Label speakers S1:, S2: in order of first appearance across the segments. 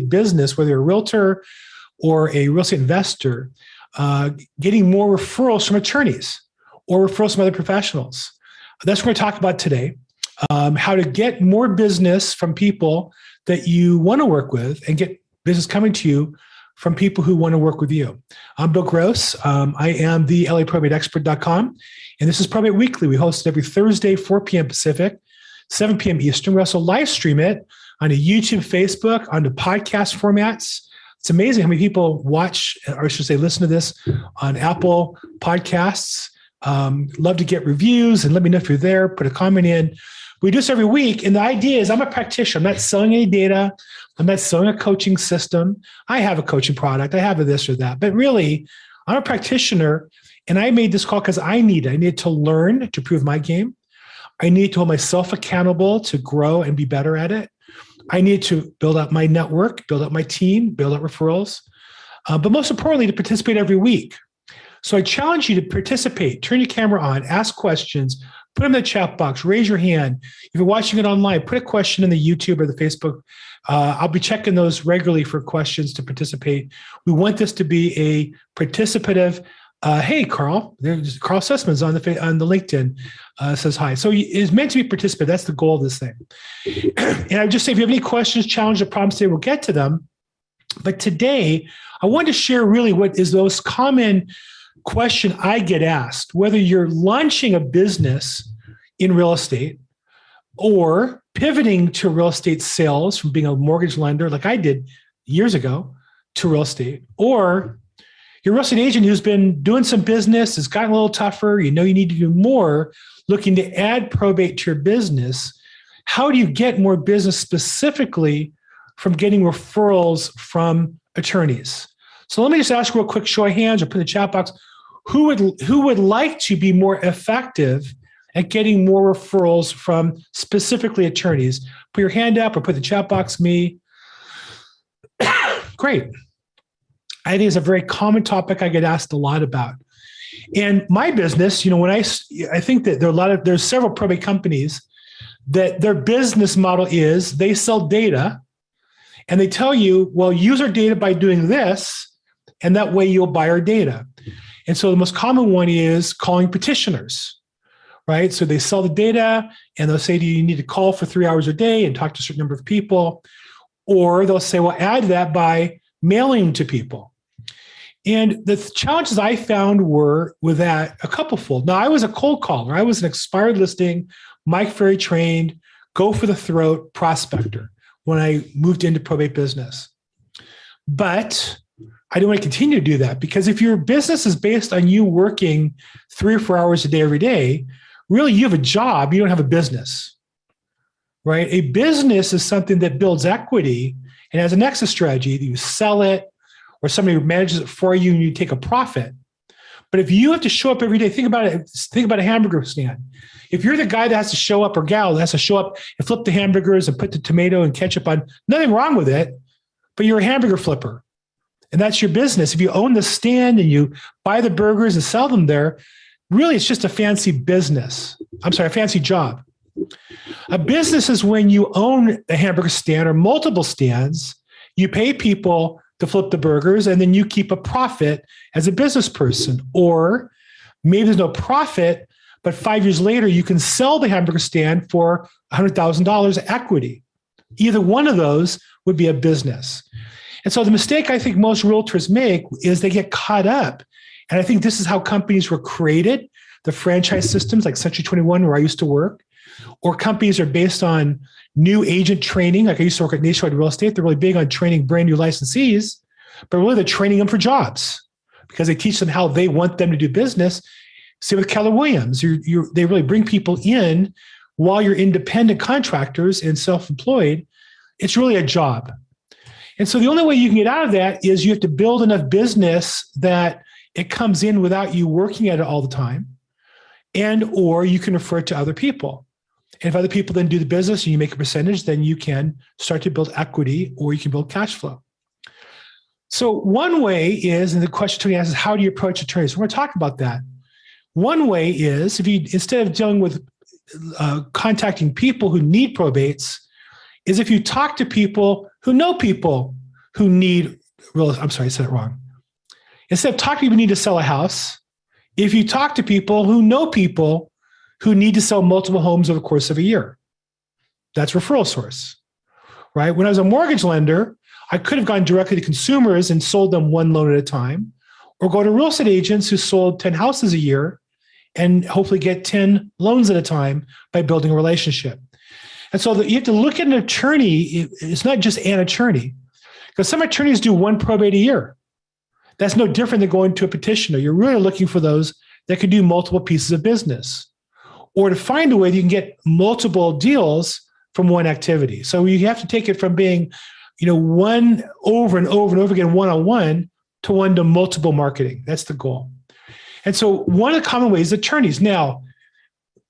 S1: business, whether you're a realtor or a real estate investor, uh, getting more referrals from attorneys or referrals from other professionals. That's what we're going to talk about today. Um, how to get more business from people that you want to work with and get business coming to you from people who want to work with you. I'm Bill Gross. Um, I am the LAProbateExpert.com, and this is Probate Weekly. We host it every Thursday, 4 p.m. Pacific, 7 p.m. Eastern. We also live stream it on a YouTube, Facebook, on the podcast formats. It's amazing how many people watch, or I should say, listen to this on Apple Podcasts. Um, love to get reviews and let me know if you're there. Put a comment in. We do this every week. And the idea is I'm a practitioner. I'm not selling any data. I'm not selling a coaching system. I have a coaching product. I have a this or that. But really, I'm a practitioner. And I made this call because I need. I need to learn to prove my game. I need to hold myself accountable to grow and be better at it. I need to build up my network, build up my team, build up referrals, uh, but most importantly, to participate every week. So I challenge you to participate, turn your camera on, ask questions, put them in the chat box, raise your hand. If you're watching it online, put a question in the YouTube or the Facebook. Uh, I'll be checking those regularly for questions to participate. We want this to be a participative uh, hey, Carl, there's Carl Sussman's on the on the LinkedIn uh, says hi. So it's meant to be participant. That's the goal of this thing. and I would just say, if you have any questions, challenge or problems today, we'll get to them. But today, I want to share really what is the most common question I get asked, whether you're launching a business in real estate or pivoting to real estate sales from being a mortgage lender like I did years ago to real estate, or you're real estate agent who's been doing some business, has gotten a little tougher, you know you need to do more, looking to add probate to your business. How do you get more business specifically from getting referrals from attorneys? So let me just ask real quick, show of hands or put in the chat box, who would who would like to be more effective at getting more referrals from specifically attorneys? Put your hand up or put the chat box me. Great. I think it's a very common topic I get asked a lot about. And my business, you know, when I I think that there are a lot of there's several probate companies that their business model is they sell data and they tell you, well, use our data by doing this, and that way you'll buy our data. And so the most common one is calling petitioners, right? So they sell the data and they'll say to you, you need to call for three hours a day and talk to a certain number of people. Or they'll say, well, add that by mailing to people. And the challenges I found were with that a couple fold. Now, I was a cold caller. I was an expired listing, Mike Ferry trained, go for the throat prospector when I moved into probate business. But I don't want to continue to do that because if your business is based on you working three or four hours a day every day, really you have a job, you don't have a business, right? A business is something that builds equity and has an exit strategy. That you sell it, or somebody who manages it for you and you take a profit. But if you have to show up every day, think about it. Think about a hamburger stand. If you're the guy that has to show up or gal that has to show up and flip the hamburgers and put the tomato and ketchup on, nothing wrong with it, but you're a hamburger flipper. And that's your business. If you own the stand and you buy the burgers and sell them there, really it's just a fancy business. I'm sorry, a fancy job. A business is when you own a hamburger stand or multiple stands, you pay people to flip the burgers and then you keep a profit as a business person. Or maybe there's no profit, but five years later, you can sell the hamburger stand for $100,000 equity. Either one of those would be a business. And so the mistake I think most realtors make is they get caught up. And I think this is how companies were created the franchise systems like Century 21, where I used to work, or companies are based on new agent training. Like I used to work at Nationwide Real Estate. They're really big on training brand new licensees, but really they're training them for jobs because they teach them how they want them to do business. Same with Keller Williams. You're, you're, they really bring people in while you're independent contractors and self-employed. It's really a job. And so the only way you can get out of that is you have to build enough business that it comes in without you working at it all the time and or you can refer it to other people if other people then do the business and you make a percentage, then you can start to build equity or you can build cash flow. So one way is, and the question to asks is how do you approach attorneys? We're going to talk about that. One way is if you instead of dealing with uh, contacting people who need probates, is if you talk to people who know people who need real. I'm sorry, I said it wrong. Instead of talking to people who need to sell a house, if you talk to people who know people who need to sell multiple homes over the course of a year, that's referral source, right? When I was a mortgage lender, I could have gone directly to consumers and sold them one loan at a time, or go to real estate agents who sold 10 houses a year and hopefully get 10 loans at a time by building a relationship. And so you have to look at an attorney, it's not just an attorney, because some attorneys do one probate a year. That's no different than going to a petitioner. You're really looking for those that can do multiple pieces of business or to find a way that you can get multiple deals from one activity. So you have to take it from being, you know, one over and over and over again, one on one to one to multiple marketing. That's the goal. And so one of the common ways attorneys. Now,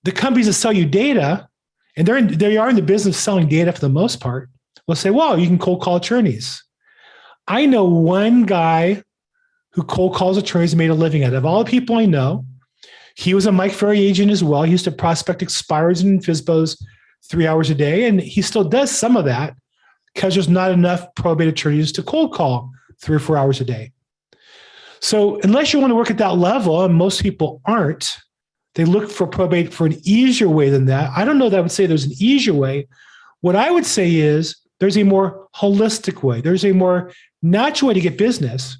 S1: the companies that sell you data, and they're in, they are in the business of selling data for the most part, will say, well, you can cold call attorneys. I know one guy who cold calls attorneys and made a living out. Of all the people I know, he was a Mike Ferry agent as well. He used to prospect expires and FSBOs three hours a day, and he still does some of that because there's not enough probate attorneys to cold call three or four hours a day. So unless you want to work at that level, and most people aren't, they look for probate for an easier way than that. I don't know that I would say there's an easier way. What I would say is there's a more holistic way. There's a more natural way to get business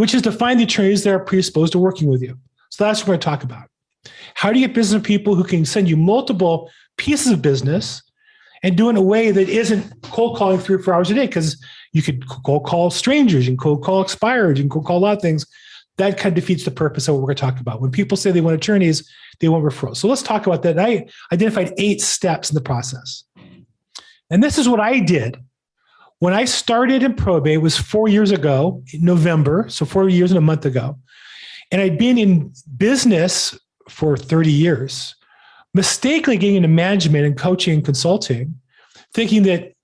S1: which is to find the attorneys that are predisposed to working with you. That's what we're going to talk about. How do you get business people who can send you multiple pieces of business and do it in a way that isn't cold calling three or four hours a day? Because you could cold call strangers, can cold call expired, can cold call a lot of things. That kind of defeats the purpose of what we're going to talk about. When people say they want attorneys, they want referrals. So let's talk about that. I identified eight steps in the process. And this is what I did when I started in probate was four years ago, in November, so four years and a month ago. And I'd been in business for 30 years, mistakenly getting into management and coaching and consulting, thinking that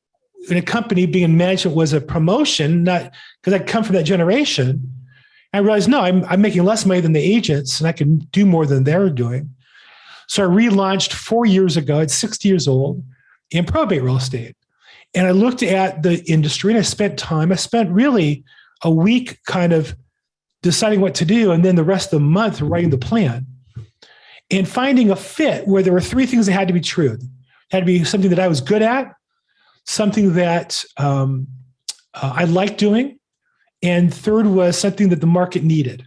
S1: in a company being in management was a promotion, not because I come from that generation. I realized, no, I'm, I'm making less money than the agents and I can do more than they're doing. So I relaunched four years ago at 60 years old in probate real estate. And I looked at the industry and I spent time, I spent really a week kind of deciding what to do, and then the rest of the month writing the plan and finding a fit where there were three things that had to be true. It had to be something that I was good at, something that um, uh, I liked doing, and third was something that the market needed.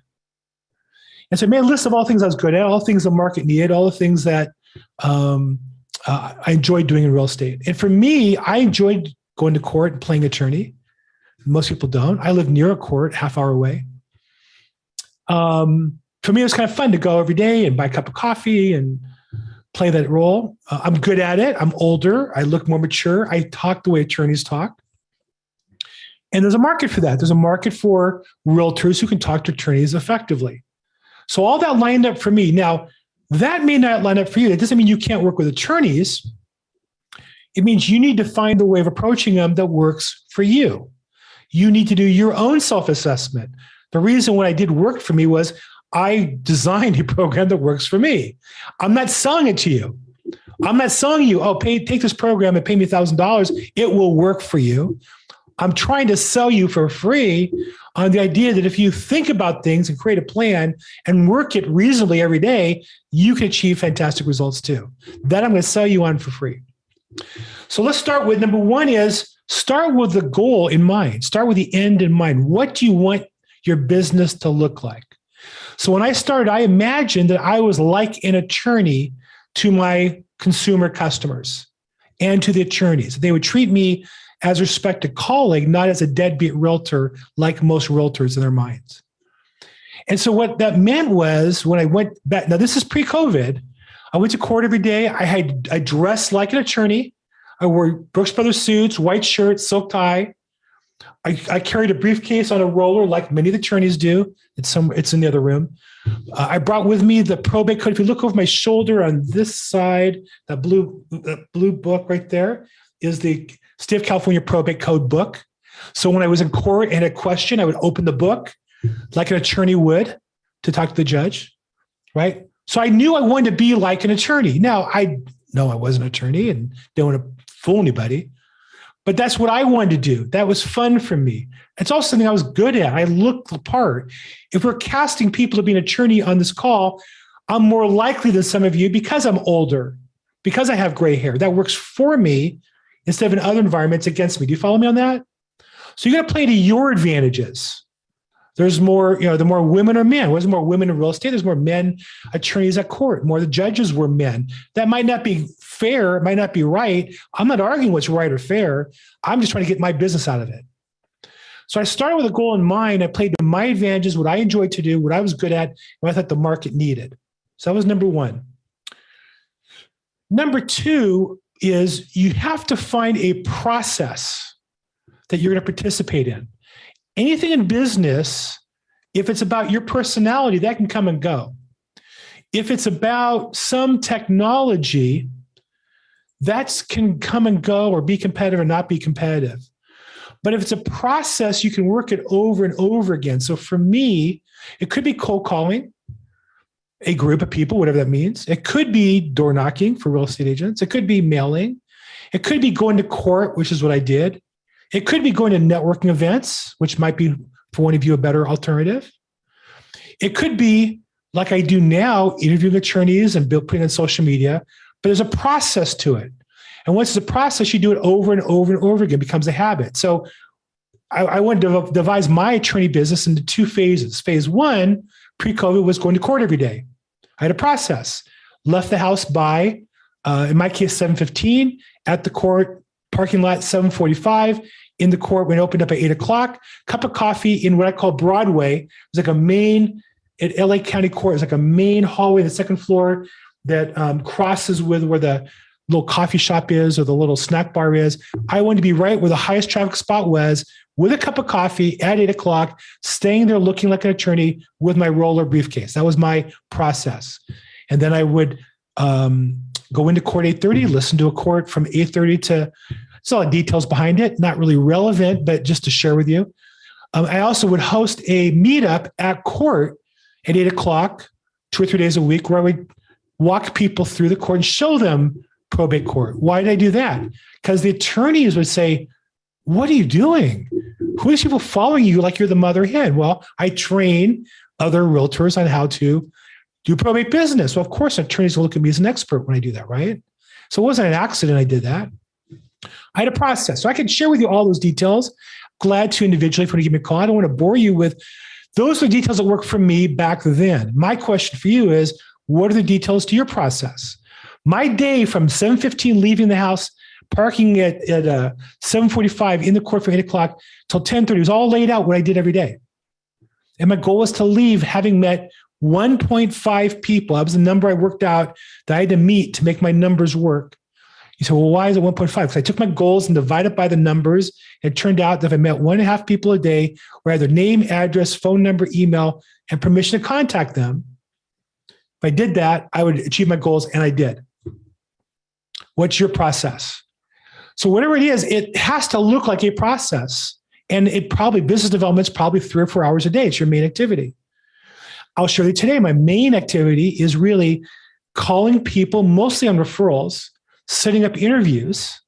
S1: And so I made a list of all things I was good at, all things the market needed, all the things that um, uh, I enjoyed doing in real estate. And for me, I enjoyed going to court and playing attorney. Most people don't. I live near a court, half hour away. Um, for me, it was kind of fun to go every day and buy a cup of coffee and play that role. Uh, I'm good at it. I'm older. I look more mature. I talk the way attorneys talk. And there's a market for that. There's a market for realtors who can talk to attorneys effectively. So all that lined up for me. Now, that may not line up for you. That doesn't mean you can't work with attorneys. It means you need to find the way of approaching them that works for you. You need to do your own self assessment. The reason what I did work for me was I designed a program that works for me. I'm not selling it to you. I'm not selling you, oh, pay, take this program and pay me $1,000. It will work for you. I'm trying to sell you for free on the idea that if you think about things and create a plan and work it reasonably every day, you can achieve fantastic results too. That I'm going to sell you on for free. So let's start with number one is start with the goal in mind. Start with the end in mind. What do you want your business to look like? So when I started, I imagined that I was like an attorney to my consumer customers and to the attorneys. They would treat me as respect to colleague, not as a deadbeat realtor like most realtors in their minds. And so what that meant was when I went back, now this is pre-COVID, I went to court every day. I had I dressed like an attorney. I wore Brooks Brothers suits, white shirt, silk tie. I, I, carried a briefcase on a roller like many attorneys do. It's some it's in the other room. Uh, I brought with me the probate code. If you look over my shoulder on this side, that blue that blue book right there is the State of California Probate Code book. So when I was in court and a question, I would open the book like an attorney would to talk to the judge, right? So I knew I wanted to be like an attorney. Now I know I was an attorney and don't want to fool anybody, but that's what I wanted to do. That was fun for me. It's also something I was good at. I looked the part. If we're casting people to be an attorney on this call, I'm more likely than some of you because I'm older, because I have gray hair. That works for me instead of in other environments against me. Do you follow me on that? So you got to play to your advantages. There's more, you know, the more women are men. There's more women in real estate. There's more men attorneys at court. More the judges were men. That might not be fair. It might not be right. I'm not arguing what's right or fair. I'm just trying to get my business out of it. So I started with a goal in mind. I played to my advantages, what I enjoyed to do, what I was good at, what I thought the market needed. So that was number one. Number two is you have to find a process that you're going to participate in anything in business, if it's about your personality, that can come and go. If it's about some technology, that can come and go or be competitive or not be competitive. But if it's a process, you can work it over and over again. So for me, it could be cold calling a group of people, whatever that means. It could be door knocking for real estate agents. It could be mailing. It could be going to court, which is what I did. It could be going to networking events, which might be for one of you a better alternative. It could be like I do now, interviewing attorneys and putting on social media, but there's a process to it. And once it's a process, you do it over and over and over again, it becomes a habit. So I, I wanted to devise my attorney business into two phases. Phase one, pre COVID, was going to court every day. I had a process. Left the house by, uh, in my case, 7:15. At the court parking lot, 7:45 in the court when it opened up at eight o'clock. Cup of coffee in what I call Broadway. It was like a main at LA County Court. It's like a main hallway, the second floor that um, crosses with where the little coffee shop is or the little snack bar is. I wanted to be right where the highest traffic spot was with a cup of coffee at eight o'clock, staying there looking like an attorney with my roller briefcase. That was my process. And then I would um, go into court 8.30, listen to a court from 8.30 to it's a lot of details behind it, not really relevant, but just to share with you. Um, I also would host a meetup at court at eight o'clock, two or three days a week, where I would walk people through the court and show them probate court. Why did I do that? Because the attorneys would say, What are you doing? Who is people following you like you're the mother hen? Well, I train other realtors on how to do probate business. Well, of course, attorneys will look at me as an expert when I do that, right? So it wasn't an accident I did that. I had a process. So I can share with you all those details. Glad to individually if you want to give me a call. I don't want to bore you with those are the details that work for me back then. My question for you is what are the details to your process? My day from 7:15 leaving the house, parking at, at uh, 7:45 in the court for 8 o'clock till 10:30 was all laid out what I did every day. And my goal was to leave having met 1.5 people. That was the number I worked out that I had to meet to make my numbers work. You say, well, why is it 1.5? Because I took my goals and divided by the numbers. It turned out that if I met one and a half people a day, where either name, address, phone number, email, and permission to contact them, if I did that, I would achieve my goals, and I did. What's your process? So whatever it is, it has to look like a process. And it probably business development is probably three or four hours a day. It's your main activity. I'll show you today. My main activity is really calling people mostly on referrals setting up interviews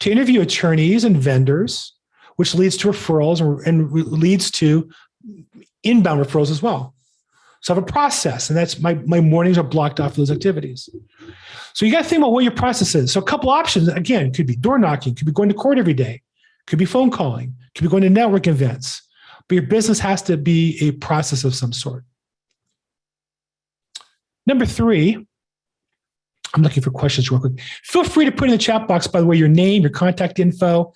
S1: to interview attorneys and vendors, which leads to referrals and, leads to inbound referrals as well. So I have a process, and that's my, my mornings are blocked off those activities. So you got to think about what your process is. So a couple options, again, could be door knocking, could be going to court every day, could be phone calling, could be going to network events. But your business has to be a process of some sort. Number three, I'm looking for questions real quick. Feel free to put in the chat box, by the way, your name, your contact info,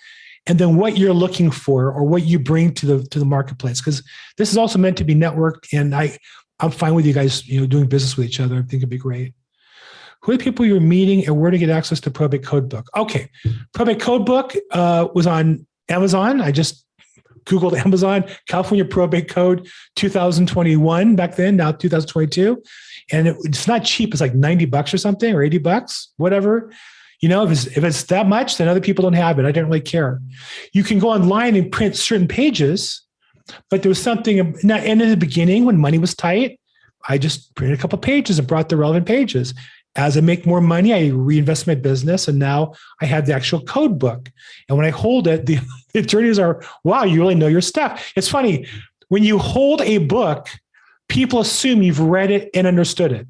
S1: and then what you're looking for or what you bring to the to the marketplace. Because this is also meant to be networked, and I I'm fine with you guys, you know, doing business with each other. I think it'd be great. Who are the people you're meeting and where to get access to Probate Code Book? Okay, Probate Code Book uh, was on Amazon. I just Googled Amazon California Probate Code 2021 back then, now 2022 and it, it's not cheap. It's like 90 bucks or something or 80 bucks, whatever. You know, if it's, if it's that much, then other people don't have it. I don't really care. You can go online and print certain pages, but there was something, and in the beginning when money was tight, I just printed a couple pages and brought the relevant pages. as I make more money, I reinvest my business, and now I have the actual code book. And when I hold it, the attorneys are, "Wow, you really know your stuff." It's funny when you hold a book, people assume you've read it and understood it.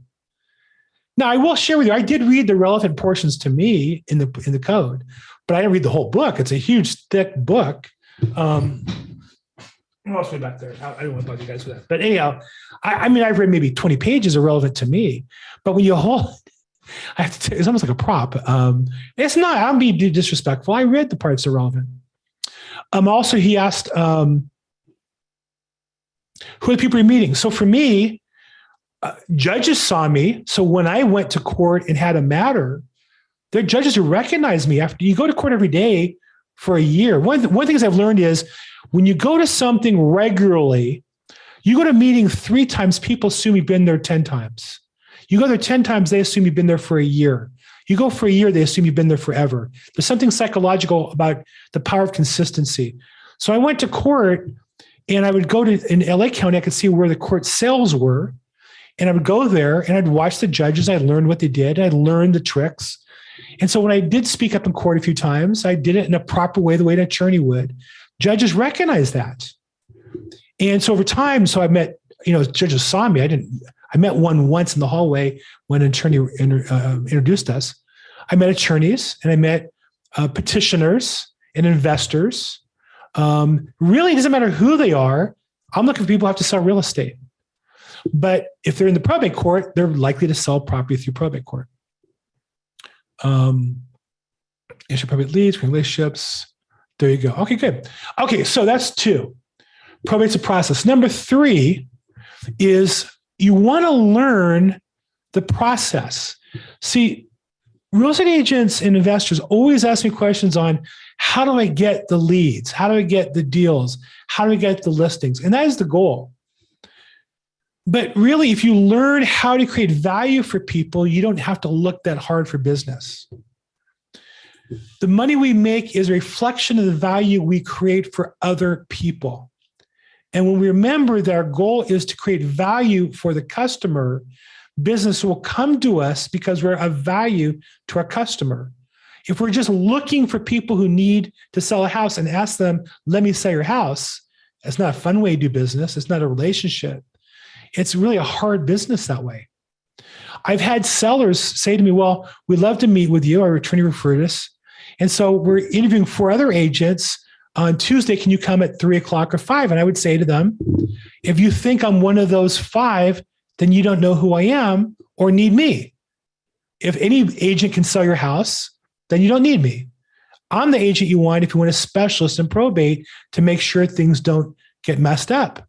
S1: Now, I will share with you, I did read the relevant portions to me in the in the code, but I didn't read the whole book. It's a huge, thick book. Um, else way back there? I, I don't want to bug you guys with that. But anyhow, I, I mean, I've read maybe 20 pages are relevant to me. But when you hold, I have to. it's almost like a prop. Um, it's not. I'm being disrespectful. I read the parts that are relevant. Um, also, he asked, um, "Who are the people you're meeting?" So for me, uh, judges saw me. So when I went to court and had a matter, there are judges who recognize me. After you go to court every day for a year, one one thing I've learned is when you go to something regularly, you go to a meeting three times, people assume you've been there ten times. You go there 10 times, they assume you've been there for a year. You go for a year, they assume you've been there forever. There's something psychological about the power of consistency. So I went to court and I would go to in LA County, I could see where the court sales were. And I would go there and I'd watch the judges. I learned what they did. I learned the tricks. And so when I did speak up in court a few times, I did it in a proper way, the way an attorney would. Judges recognize that. And so over time, so I met, you know, judges saw me. I didn't, I met one once in the hallway when an attorney uh, introduced us. I met attorneys and I met uh, petitioners and investors. Um, really, it doesn't matter who they are. I'm looking for people who have to sell real estate. But if they're in the probate court, they're likely to sell property through probate court. Um, issue probate leads, relationships. There you go. Okay, good. Okay, so that's two. Probate's a process. Number three is you want to learn the process. See, real estate agents and investors always ask me questions on how do I get the leads? How do I get the deals? How do I get the listings? And that is the goal. But really, if you learn how to create value for people, you don't have to look that hard for business. The money we make is a reflection of the value we create for other people. And when we remember that our goal is to create value for the customer, business will come to us because we're of value to our customer. If we're just looking for people who need to sell a house and ask them, let me sell your house, it's not a fun way to do business. It's not a relationship. It's really a hard business that way. I've had sellers say to me, Well, we'd love to meet with you. Our attorney referred us. And so we're interviewing four other agents on Tuesday, can you come at three o'clock or five? And I would say to them, if you think I'm one of those five, then you don't know who I am or need me. If any agent can sell your house, then you don't need me. I'm the agent you want if you want a specialist in probate to make sure things don't get messed up.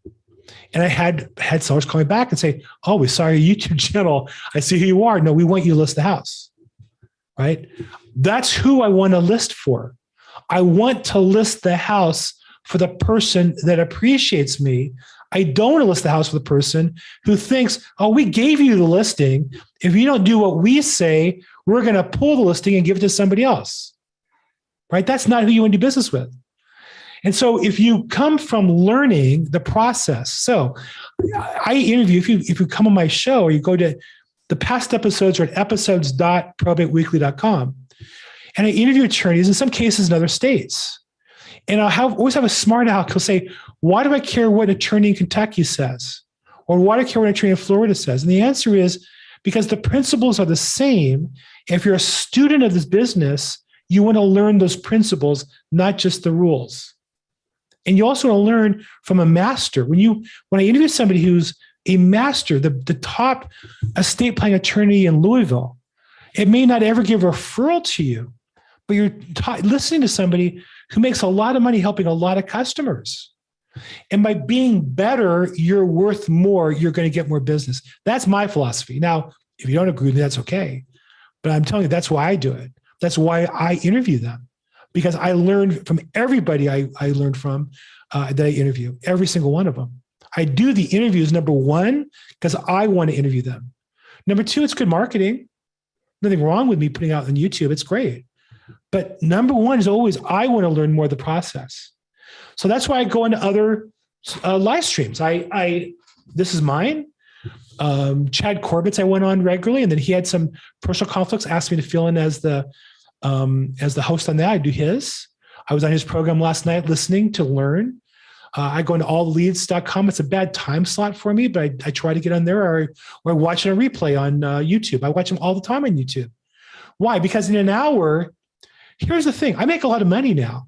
S1: And I had had sellers call me back and say, "Oh, we saw your YouTube channel. I see who you are. No, we want you to list the house." Right? That's who I want to list for. I want to list the house for the person that appreciates me. I don't want to list the house for the person who thinks, oh, we gave you the listing. If you don't do what we say, we're going to pull the listing and give it to somebody else. Right? That's not who you want to do business with. And so if you come from learning the process, so I interview, if you if you come on my show or you go to the past episodes are at episodes.probateweekly.com. And I interview attorneys in some cases in other states. And I'll have, always have a smart aleck who'll say, Why do I care what an attorney in Kentucky says? Or why do I care what an attorney in Florida says? And the answer is because the principles are the same. If you're a student of this business, you want to learn those principles, not just the rules. And you also want to learn from a master. When you when I interview somebody who's a master, the, the top estate planning attorney in Louisville, it may not ever give a referral to you, but you're ta- listening to somebody who makes a lot of money helping a lot of customers. And by being better, you're worth more, you're going to get more business. That's my philosophy. Now, if you don't agree with me, that's okay. But I'm telling you, that's why I do it. That's why I interview them because I learned from everybody I, I learned from uh, that I interview, every single one of them. I do the interviews, number one, because I want to interview them. Number two, it's good marketing. Nothing wrong with me putting out on YouTube. It's great. But number one is always I want to learn more of the process. So that's why I go into other uh, live streams. I, I, this is mine. Um, Chad Corbett's I went on regularly, and then he had some personal conflicts, asked me to fill in as the um, as the host on that. I do his. I was on his program last night listening to learn. Uh, I go into allleads.com. It's a bad time slot for me, but I, I try to get on there or, or watch a replay on uh, YouTube. I watch them all the time on YouTube. Why? Because in an hour, here's the thing I make a lot of money now.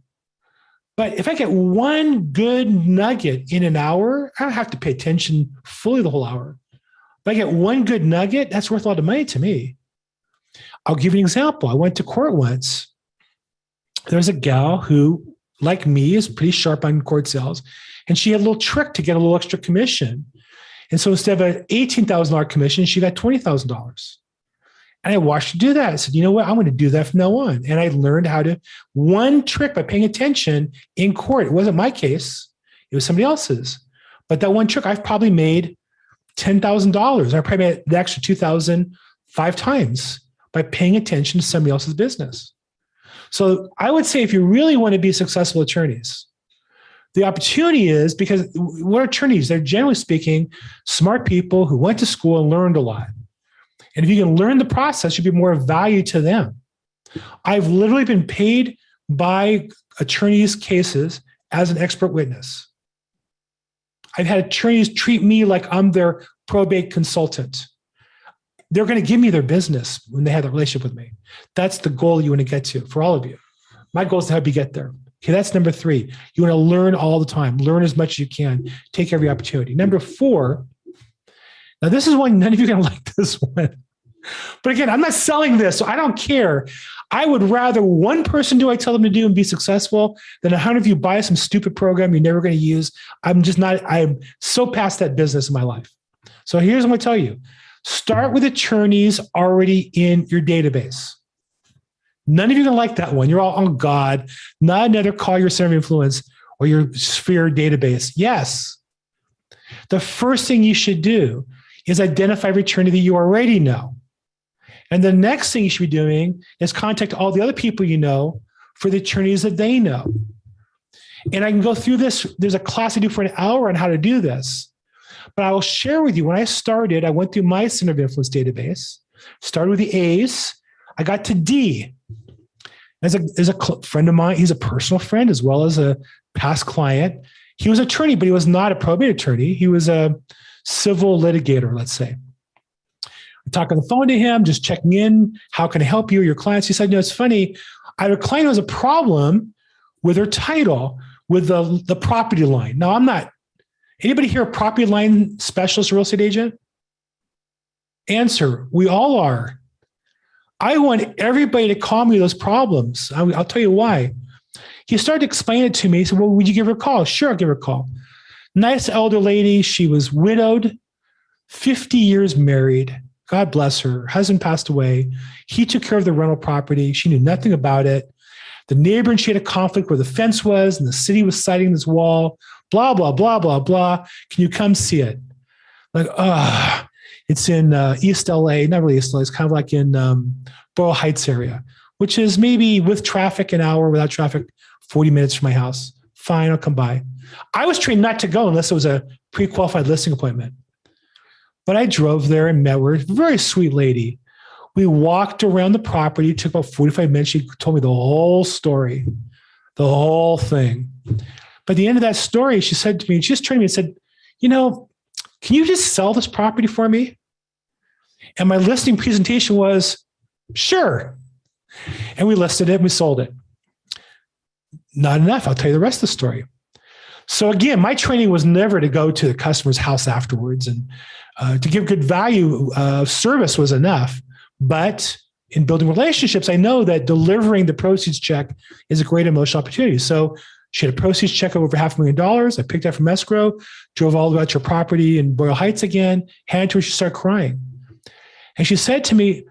S1: But if I get one good nugget in an hour, I don't have to pay attention fully the whole hour. If I get one good nugget, that's worth a lot of money to me. I'll give you an example. I went to court once. There's a gal who like me, is pretty sharp on court sales. And she had a little trick to get a little extra commission. And so instead of an $18,000 commission, she got $20,000. And I watched her do that. I said, you know what? I'm going to do that from now on. And I learned how to, one trick by paying attention in court. It wasn't my case, it was somebody else's. But that one trick, I've probably made $10,000. I probably made the extra 2000 five times by paying attention to somebody else's business. So I would say if you really want to be successful attorneys, the opportunity is because we're attorneys, they're generally speaking smart people who went to school and learned a lot. And if you can learn the process, you'll be more of value to them. I've literally been paid by attorneys' cases as an expert witness. I've had attorneys treat me like I'm their probate consultant they're going to give me their business when they have a relationship with me. That's the goal you want to get to for all of you. My goal is to help you get there. Okay, that's number three. You want to learn all the time, learn as much as you can, take every opportunity. Number four, now this is one, none of you are going to like this one. But again, I'm not selling this, so I don't care. I would rather one person do what I tell them to do and be successful than a hundred of you buy some stupid program you're never going to use. I'm just not, I'm so past that business in my life. So here's what to tell you Start with attorneys already in your database. None of you are going to like that one. You're all, oh God, not another call your center of influence or your sphere database. Yes. The first thing you should do is identify every attorney that you already know. And the next thing you should be doing is contact all the other people you know for the attorneys that they know. And I can go through this. There's a class I do for an hour on how to do this. But I will share with you when I started, I went through my center of influence database, started with the A's, I got to D. As a, as a friend of mine, he's a personal friend as well as a past client. He was an attorney, but he was not a probate attorney. He was a civil litigator, let's say. I talk on the phone to him, just checking in. How can I help you, your clients? He said, "No, it's funny. I have a client who has a problem with her title, with the, the property line. Now, I'm not Anybody here a property line specialist real estate agent? Answer, we all are. I want everybody to call me those problems. I'll, tell you why. He started to explain it to me. He said, Well, would you give her a call? Sure, I'll give her a call. Nice elder lady. She was widowed, 50 years married. God bless her. her. Husband passed away. He took care of the rental property. She knew nothing about it. The neighbor and she had a conflict where the fence was, and the city was citing this wall blah, blah, blah, blah, blah. Can you come see it? Like, ah, uh, it's in uh, East LA, not really East LA, it's kind of like in um, Boyle Heights area, which is maybe with traffic an hour, without traffic, 40 minutes from my house. Fine, I'll come by. I was trained not to go unless it was a pre qualified listing appointment. But I drove there and met with a very sweet lady. We walked around the property, it took about 45 minutes. She told me the whole story, the whole thing. At the end of that story, she said to me, she just turned to me and said, You know, can you just sell this property for me? And my listing presentation was, Sure. And we listed it and we sold it. Not enough. I'll tell you the rest of the story. So again, my training was never to go to the customer's house afterwards and uh, to give good value uh, service was enough. But in building relationships, I know that delivering the proceeds check is a great emotional opportunity. So she had a proceeds check of over half a million dollars. I picked up from escrow, drove all about your property in Boyle Heights again, handed to her, she started crying. And she said to me,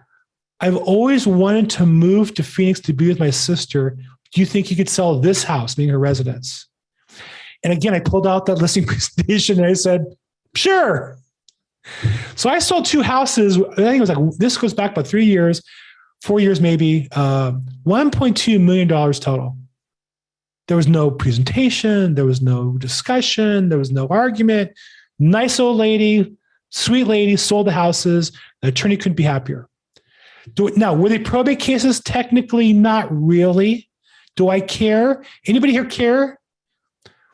S1: I've always wanted to move to Phoenix to be with my sister. Do you think you could sell this house, being her residence? And again, I pulled out that listing presentation and I said, sure. So I sold two houses. I think it was like, this goes back about three years, four years maybe, uh, $1.2 million total. There was no presentation, there was no discussion, there was no argument. Nice old lady, Sweet lady sold the houses. The attorney couldn't be happier. Do, now, were they probate cases? Technically, not really. Do I care? Anybody here care?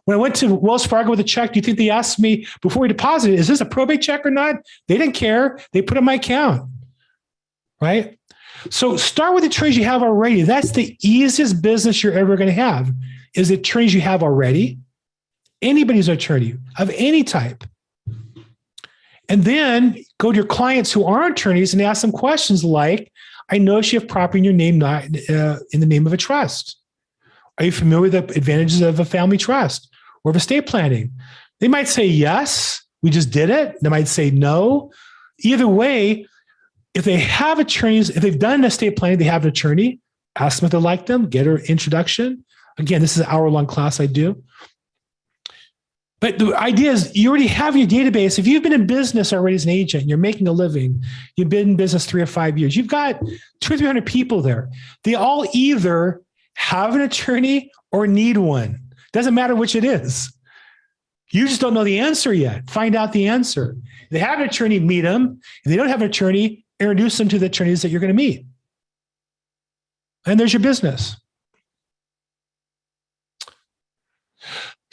S1: When I went to Wells Fargo with a check, do you think they asked me before we deposited, is this a probate check or not? They didn't care. They put in my account. Right? So start with the trades you have already. That's the easiest business you're ever going to have is trades you have already. Anybody's attorney of any type. And then go to your clients who are attorneys and ask them questions like, I notice you have property in your name, not uh, in the name of a trust. Are you familiar with the advantages of a family trust or of estate planning? They might say yes, we just did it. They might say no. Either way, if they have attorneys, if they've done estate planning, they have an attorney, ask them if they like them, get her introduction. Again, this is an hour long class I do. But the idea is you already have your database. If you've been in business already as an agent, you're making a living, you've been in business three or five years, you've got two or 300 people there. They all either have an attorney or need one. Doesn't matter which it is. You just don't know the answer yet. Find out the answer. If they have an attorney, meet them. If they don't have an attorney, introduce them to the attorneys that you're going to meet. And there's your business.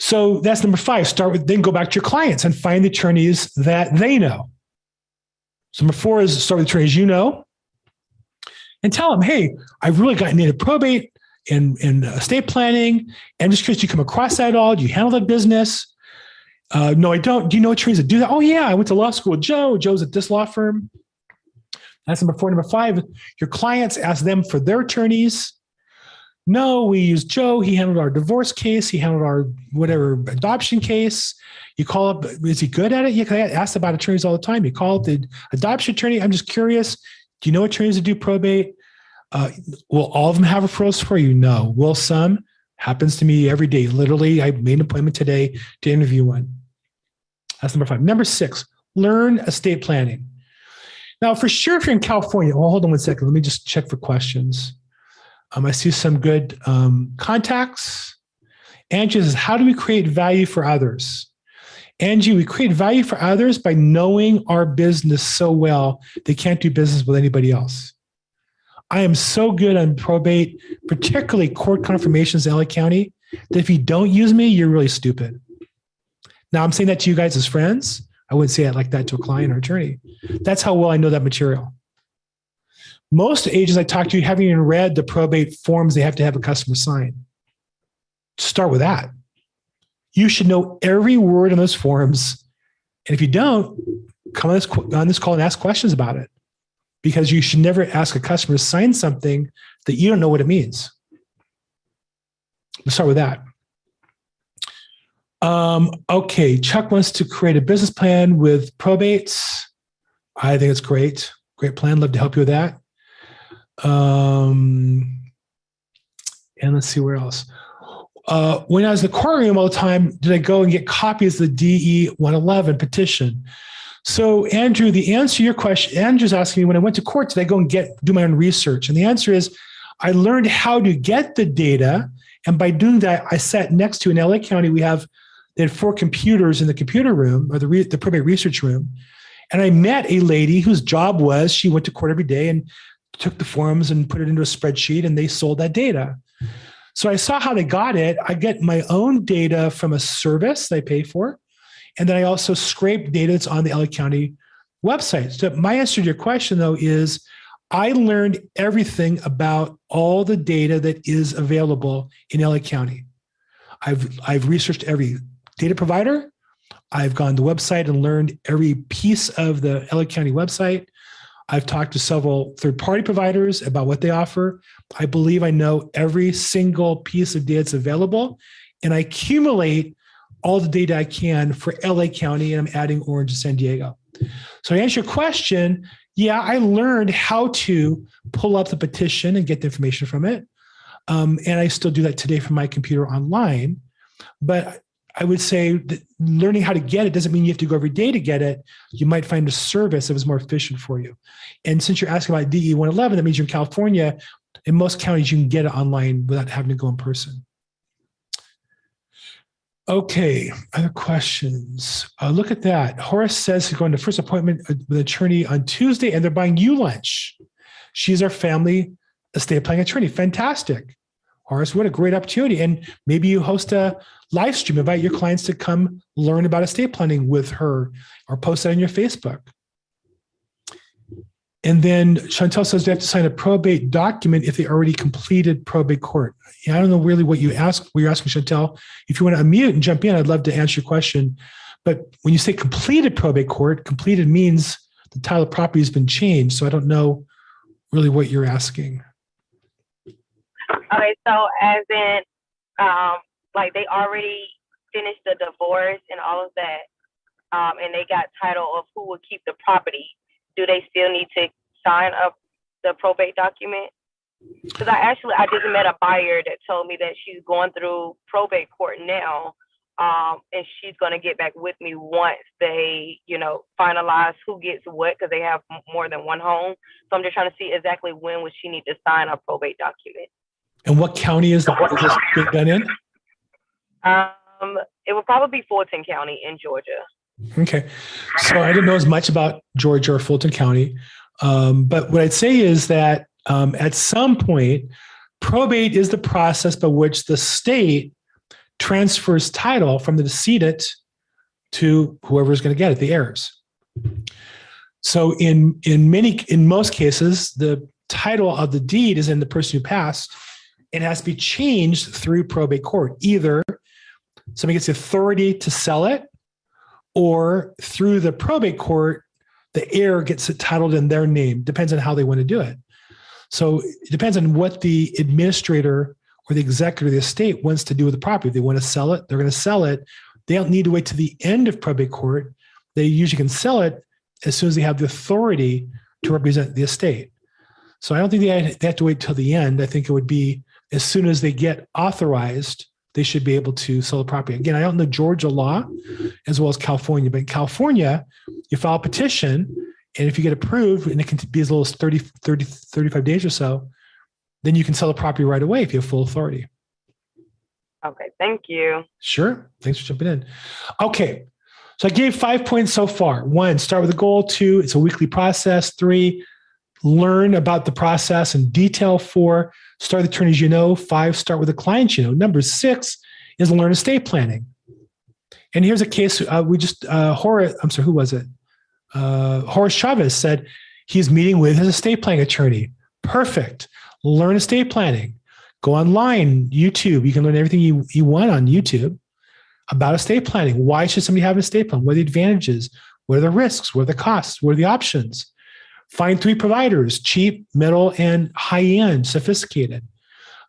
S1: So that's number five. Start with, then go back to your clients and find the attorneys that they know. So number four is start with the attorneys you know and tell them, hey, I've really gotten into probate and, and estate planning. And just because you come across that at all, do you handle that business? Uh, no, I don't. Do you know attorneys that do that? Oh, yeah, I went to law school with Joe. Joe's at this law firm. That's number four. Number five, your clients ask them for their attorneys. No, we use Joe. He handled our divorce case. He handled our whatever adoption case. You call up, is he good at it? You I ask about attorneys all the time. You call up the adoption attorney. I'm just curious. Do you know attorneys that do probate? Uh, will all of them have referrals for you? No. Will some? Happens to me every day. Literally, I made an appointment today to interview one. That's number five. Number six, learn estate planning. Now, for sure, if you're in California, well, hold on one second. Let me just check for questions. Um, I see some good um, contacts. Angie says, How do we create value for others? Angie, we create value for others by knowing our business so well they can't do business with anybody else. I am so good on probate, particularly court confirmations in LA County, that if you don't use me, you're really stupid. Now, I'm saying that to you guys as friends. I wouldn't say it like that to a client or attorney. That's how well I know that material. Most agents I talk to haven't even read the probate forms they have to have a customer sign. Start with that. You should know every word in those forms. And if you don't, come on this, on this call and ask questions about it because you should never ask a customer to sign something that you don't know what it means. Let's start with that. Um, okay, Chuck wants to create a business plan with probates. I think it's great. Great plan. Love to help you with that. Um, and let's see where else. Uh, when I was in the courtroom all the time, did I go and get copies of the DE 111 petition? So, Andrew, the answer to your question, Andrew's asking me when I went to court, did I go and get do my own research? And the answer is, I learned how to get the data, and by doing that, I sat next to in LA County. We have they had four computers in the computer room or the re, the probate research room, and I met a lady whose job was she went to court every day and took the forms and put it into a spreadsheet and they sold that data. So I saw how they got it. I get my own data from a service they pay for. And then I also scrape data that's on the LA County website. So my answer to your question though is I learned everything about all the data that is available in LA County. I've I've researched every data provider. I've gone to the website and learned every piece of the LA County website. I've talked to several third party providers about what they offer. I believe I know every single piece of data that's available, and I accumulate all the data I can for LA County, and I'm adding Orange and San Diego. So, to answer your question, yeah, I learned how to pull up the petition and get the information from it. Um, and I still do that today from my computer online. But I would say that learning how to get it doesn't mean you have to go every day to get it. You might find a service that was more efficient for you. And since you're asking about DE 111, that means you're in California. In most counties, you can get it online without having to go in person. Okay, other questions? Uh, look at that. Horace says he's going to first appointment with attorney on Tuesday, and they're buying you lunch. She's our family estate planning attorney. Fantastic, Horace. What a great opportunity! And maybe you host a live stream, invite your clients to come learn about estate planning with her, or post it on your Facebook. And then Chantel says they have to sign a probate document if they already completed probate court. I don't know really what you ask. What you're asking, Chantel. If you want to unmute and jump in, I'd love to answer your question. But when you say completed probate court, completed means the title of property has been changed. So I don't know really what you're asking.
S2: Okay, so as in, um, like they already finished the divorce and all of that, um, and they got title of who would keep the property do they still need to sign up the probate document? Because I actually I just met a buyer that told me that she's going through probate court now, um, and she's going to get back with me once they, you know, finalize who gets what because they have more than one home. So I'm just trying to see exactly when would she need to sign a probate document.
S1: And what county is, the, is this done in?
S2: Um, it would probably be Fulton County in Georgia.
S1: Okay. So I didn't know as much about Georgia or Fulton County. Um, but what I'd say is that um, at some point, probate is the process by which the state transfers title from the decedent to whoever is going to get it, the heirs. So in in many in most cases, the title of the deed is in the person who passed. It has to be changed through probate court. Either somebody gets the authority to sell it or through the probate court, the heir gets it titled in their name. Depends on how they want to do it. So it depends on what the administrator or the executor of the estate wants to do with the property. If they want to sell it, they're going to sell it. They don't need to wait to the end of probate court. They usually can sell it as soon as they have the authority to represent the estate. So I don't think they have to wait till the end. I think it would be as soon as they get authorized they should be able to sell the property. Again, I don't know Georgia law as well as California, but in California, you file a petition, and if you get approved, and it can be as little as 30, 30, 35 days or so, then you can sell the property right away if you have full authority.
S2: Okay, thank you.
S1: Sure. Thanks for jumping in. Okay. So I gave five points so far. One, start with a goal. Two, it's a weekly process. Three, learn about the process in detail. Four, start with attorneys you know. Five, start with the clients you know. Number six is learn estate planning. And here's a case uh, we just, uh, Horace, I'm sorry, who was it? Uh, Horace Chavez said he's meeting with his estate planning attorney. Perfect. Learn estate planning. Go online, YouTube. You can learn everything you, you want on YouTube about estate planning. Why should somebody have an estate plan? What are the advantages? What are the risks? What are the costs? What are the options? Find three providers cheap, middle, and high end, sophisticated,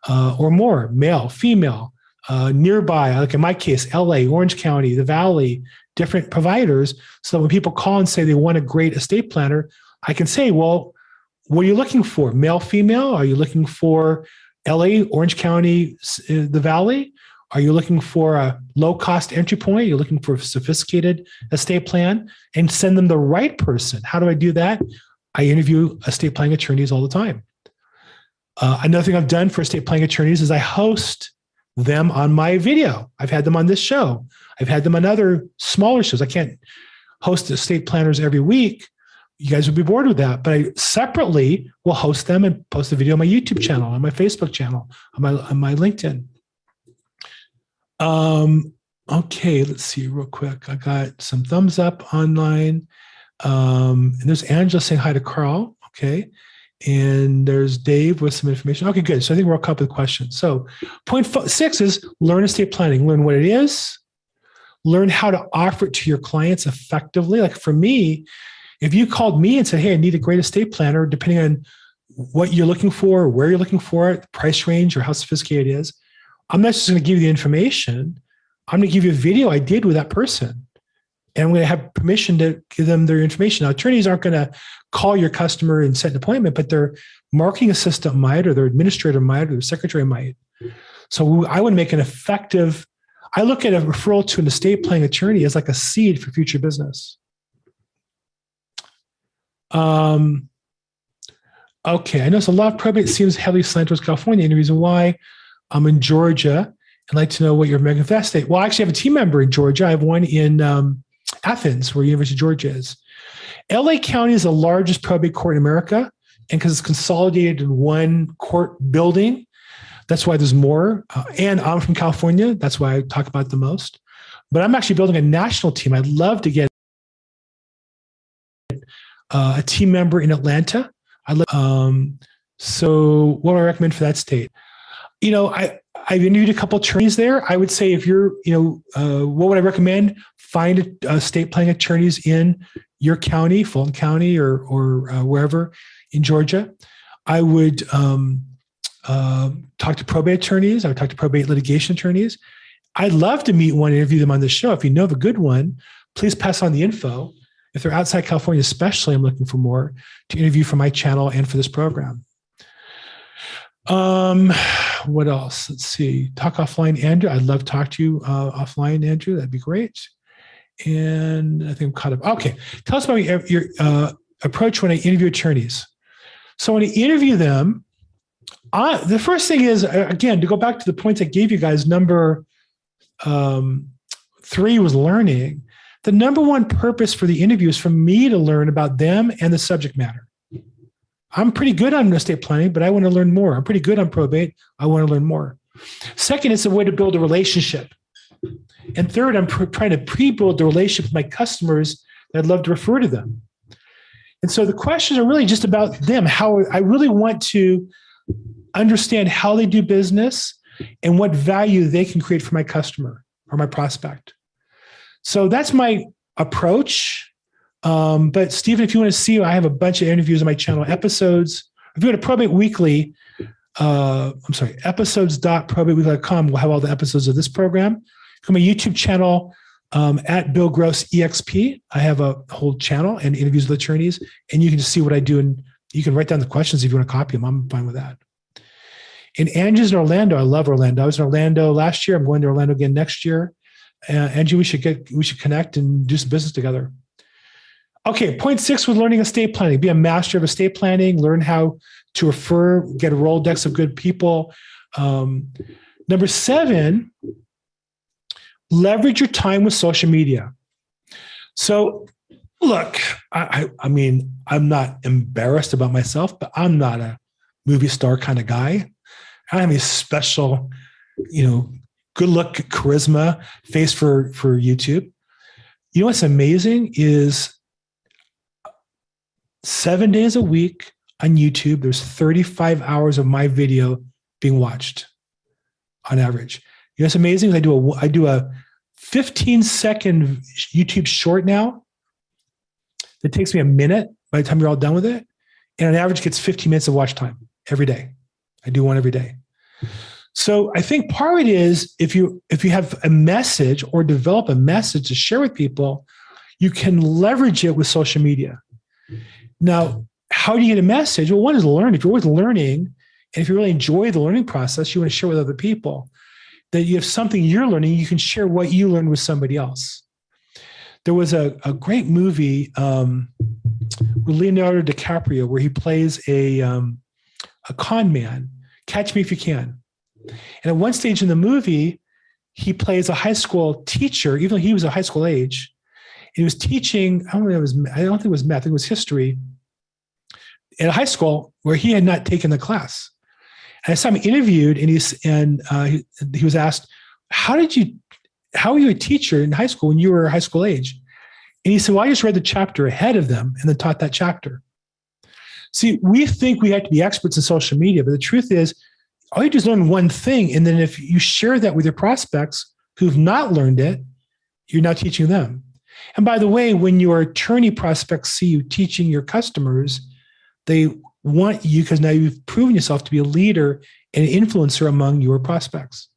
S1: uh, or more male, female, uh, nearby, like in my case, LA, Orange County, the Valley, different providers. So that when people call and say they want a great estate planner, I can say, well, what are you looking for? Male, female? Are you looking for LA, Orange County, uh, the Valley? Are you looking for a low cost entry point? You're looking for a sophisticated estate plan and send them the right person. How do I do that? I interview estate planning attorneys all the time. Uh, another thing I've done for estate planning attorneys is I host them on my video. I've had them on this show. I've had them on other smaller shows. I can't host estate planners every week. You guys would be bored with that. But I separately will host them and post a video on my YouTube channel, on my Facebook channel, on my on my LinkedIn. Um, okay, let's see real quick. I got some thumbs up online. Um, and there's Angela saying hi to Carl. Okay. And there's Dave with some information. Okay, good. So I think we're all caught with questions. So point six is learn estate planning. Learn what it is. Learn how to offer it to your clients effectively. Like for me, if you called me and said, "Hey, I need a great estate planner," depending on what you're looking for, where you're looking for it, price range, or how sophisticated it is, I'm not just going to give you the information. I'm going to give you a video I did with that person and I'm going to have permission to give them their information. Now, attorneys aren't going to call your customer and set an appointment, but their marketing assistant might, or their administrator might, or their secretary might. So I would make an effective. I look at a referral to an estate planning attorney as like a seed for future business. Um, okay, I know a lot of probate seems heavily slanted towards California, the reason why I'm in Georgia I'd like to know what your megafast state. Well, I actually have a team member in Georgia. I have one in um, Athens, where University of Georgia is. LA County is the largest probate court in America, and because it's consolidated in one court building, that's why there's more. Uh, and I'm from California, that's why I talk about the most. But I'm actually building a national team. I'd love to get uh, a team member in Atlanta. I love, um, so what do I recommend for that state? You know, I I've interviewed a couple attorneys there. I would say if you're, you know, uh, what would I recommend? Find a, a state planning attorneys in your county, Fulton County, or or uh, wherever in Georgia. I would um, uh, talk to probate attorneys. I would talk to probate litigation attorneys. I'd love to meet one, interview them on the show. If you know of a good one, please pass on the info. If they're outside California, especially, I'm looking for more to interview for my channel and for this program. Um, what else? Let's see. Talk offline, Andrew. I'd love to talk to you uh, offline, Andrew. That'd be great. And I think I'm caught up. Okay, tell us about your, uh, approach when I interview attorneys. So when I interview them, I, the first thing is again to go back to the points I gave you guys. Number um, three was learning. The number one purpose for the interview is for me to learn about them and the subject matter. I'm pretty good on estate planning, but I want to learn more. I'm pretty good on probate. I want to learn more. Second, it's a way to build a relationship. And third, I'm pr- trying to pre build the relationship with my customers that I'd love to refer to them. And so the questions are really just about them. How I really want to understand how they do business and what value they can create for my customer or my prospect. So that's my approach. Um, but Stephen, if you want to see, I have a bunch of interviews on my channel, episodes. If you go to Probate Weekly, uh, I'm sorry, episodes.probateweekly.com will have all the episodes of this program. Come my YouTube channel um, at Bill Gross EXP. I have a whole channel and interviews with attorneys, and you can just see what I do. And you can write down the questions if you want to copy them. I'm fine with that. And Angie's in Orlando. I love Orlando. I was in Orlando last year. I'm going to Orlando again next year. Uh, Angie, we should get we should connect and do some business together. Okay, point six was learning estate planning. Be a master of estate planning. Learn how to refer, get a Rolodex of good people. Um, number seven, leverage your time with social media. So, look, I, I, I mean, I'm not embarrassed about myself, but I'm not a movie star kind of guy. I have a special, you know, good look, charisma face for for YouTube. You know what's amazing is seven days a week on YouTube, there's 35 hours of my video being watched on average. You know what's amazing? I do a I do a 15 second YouTube short now. It takes me a minute by the time you're all done with it. And on average gets 15 minutes of watch time every day. I do one every day. So I think part of it is if you if you have a message or develop a message to share with people, you can leverage it with social media. Now, how do you get a message? Well, one is learn. If you're always learning, and if you really enjoy the learning process, you want to share with other people. That you have something you're learning, you can share what you learned with somebody else. There was a, a great movie um, with Leonardo DiCaprio where he plays a um, a con man. Catch Me If You Can and at one stage in the movie, he plays a high school teacher, even though he was a high school age. He was teaching, I don't know it was I don't think it was math, it was history at high school where he had not taken the class. And I saw him interviewed and he's and uh, he, he was asked, How did you how were you a teacher in high school when you were high school age? And he said, Well, I just read the chapter ahead of them and then taught that chapter. See, we think we have to be experts in social media, but the truth is all you do is learn one thing. And then if you share that with your prospects who've not learned it, you're now teaching them. And by the way, when your attorney prospects see you teaching your customers, they want you because now you've proven yourself to be a leader and an influencer among your prospects.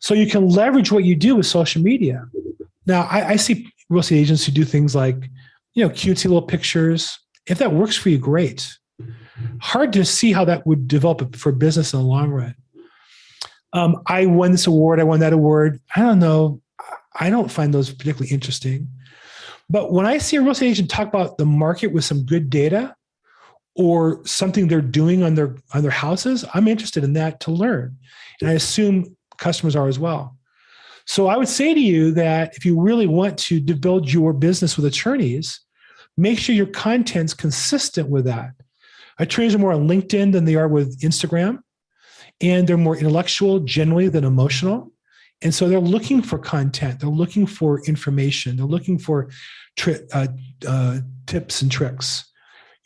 S1: So you can leverage what you do with social media. Now, I, I see real estate agents who do things like, you know, cutesy little pictures. If that works for you, great hard to see how that would develop for business in the long run. Um, I won this award. I won that award. I don't know. I don't find those particularly interesting. But when I see a real estate agent talk about the market with some good data or something they're doing on their on their houses, I'm interested in that to learn. And I assume customers are as well. So I would say to you that if you really want to, build your business with attorneys, make sure your content's consistent with that. Attorneys are more on LinkedIn than they are with Instagram, and they're more intellectual generally than emotional. And so they're looking for content, they're looking for information, they're looking for tri- uh, uh, tips and tricks.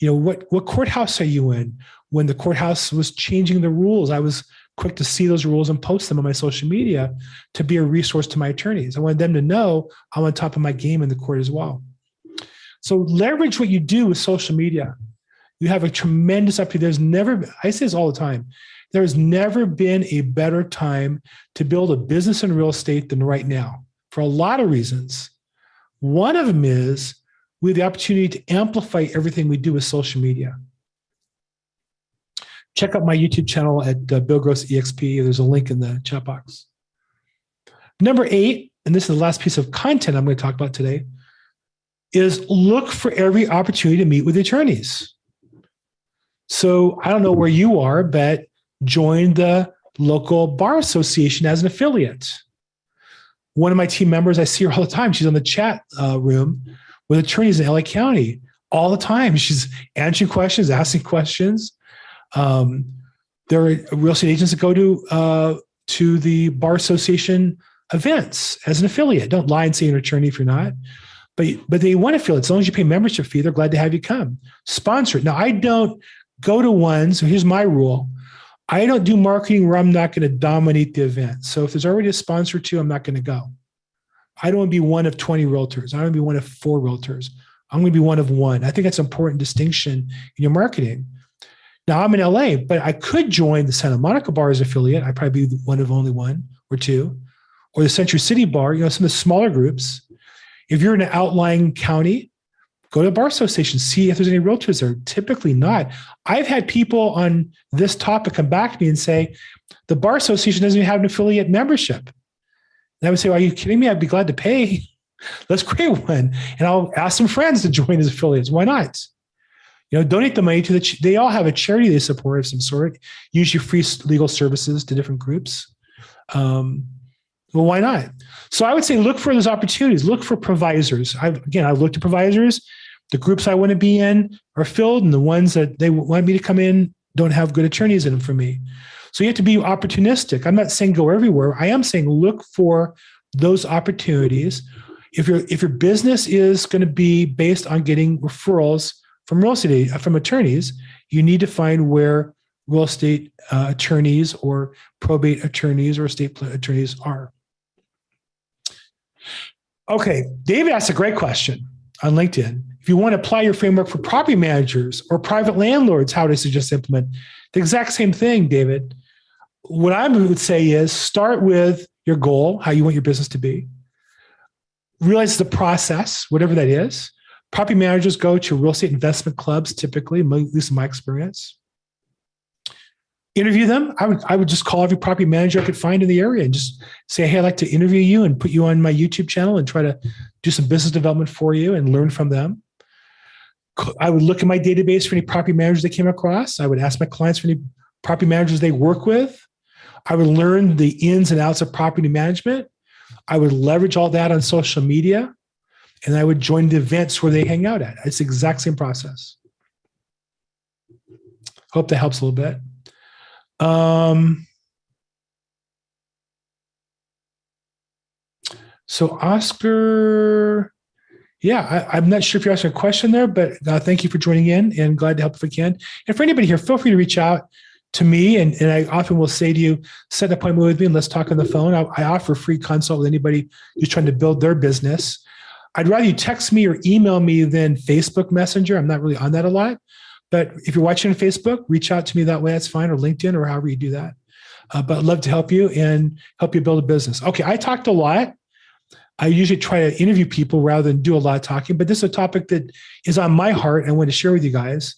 S1: You know, what, what courthouse are you in? When the courthouse was changing the rules, I was quick to see those rules and post them on my social media to be a resource to my attorneys. I wanted them to know I'm on top of my game in the court as well. So leverage what you do with social media. You have a tremendous opportunity. There's never, I say this all the time, there has never been a better time to build a business in real estate than right now for a lot of reasons. One of them is we have the opportunity to amplify everything we do with social media. Check out my YouTube channel at uh, Bill Gross EXP. There's a link in the chat box. Number eight, and this is the last piece of content I'm going to talk about today, is look for every opportunity to meet with attorneys. So I don't know where you are, but join the local bar association as an affiliate. One of my team members, I see her all the time. She's on the chat uh, room with attorneys in LA County all the time. She's answering questions, asking questions. Um, there are real estate agents that go to uh, to the bar association events as an affiliate. Don't lie and say you're an attorney if you're not. But, but they want to feel. As long as you pay membership fee, they're glad to have you come. Sponsor it. Now, I don't go to ones. So here's my rule. I don't do marketing where I'm not going to dominate the event. So if there's already a sponsor to, I'm not going to go. I don't want to be one of 20 realtors. I don't want to be one of four realtors. I'm going to be one of one. I think that's an important distinction in your marketing. Now I'm in LA, but I could join the Santa Monica Bar's affiliate. I'd probably be one of only one or two, or the Century City Bar. You know, some of the smaller groups. If you're in an outlying county, go to the bar association, see if there's any realtors there. Typically not. I've had people on this topic come back to me and say, the bar association doesn't even have an affiliate membership. And I would say, Are you kidding me? I'd be glad to pay. Let's create one. And I'll ask some friends to join as affiliates. Why not? You know, donate the money to the, they all have a charity they support of some sort, Use your free legal services to different groups. Um, well, why not? So I would say look for those opportunities. Look for ProVisors. I've, again, I've looked at ProVisors. The groups I want to be in are filled, and the ones that they want me to come in don't have good attorneys in them for me. So you have to be opportunistic. I'm not saying go everywhere. I am saying look for those opportunities. If your if your business is going to be based on getting referrals from real estate from attorneys, you need to find where real estate uh, attorneys or probate attorneys or estate attorneys are. Okay, David asked a great question on LinkedIn. If you want to apply your framework for property managers or private landlords, how to suggest implement the exact same thing, David. What I would say is start with your goal, how you want your business to be. Realize the process, whatever that is. Property managers go to real estate investment clubs, typically, at least in my experience. Interview them. I would I would just call every property manager I could find in the area and just say, hey, I'd like to interview you and put you on my YouTube channel and try to do some business development for you and learn from them. I would look at my database for any property managers they came across. I would ask my clients for any property managers they work with. I would learn the ins and outs of property management. I would leverage all that on social media and I would join the events where they hang out at. It's the exact same process. Hope that helps a little bit. Um, so Oscar, yeah, I, am not sure if you're asking a question there, but uh, thank you for joining in and glad to help if I can. And for anybody here, feel free to reach out to me. And, and I often will say to you, set an appointment with me and let's talk on the phone. I, I offer free consult with anybody who's trying to build their business. I'd rather you text me or email me than Facebook Messenger. I'm not really on that a lot. But if you're watching on Facebook, reach out to me that way. That's fine, or LinkedIn, or however you do that. Uh, but I'd love to help you and help you build a business. Okay, I talked a lot. I usually try to interview people rather than do a lot of talking, but this is a topic that is on my heart and I want to share with you guys.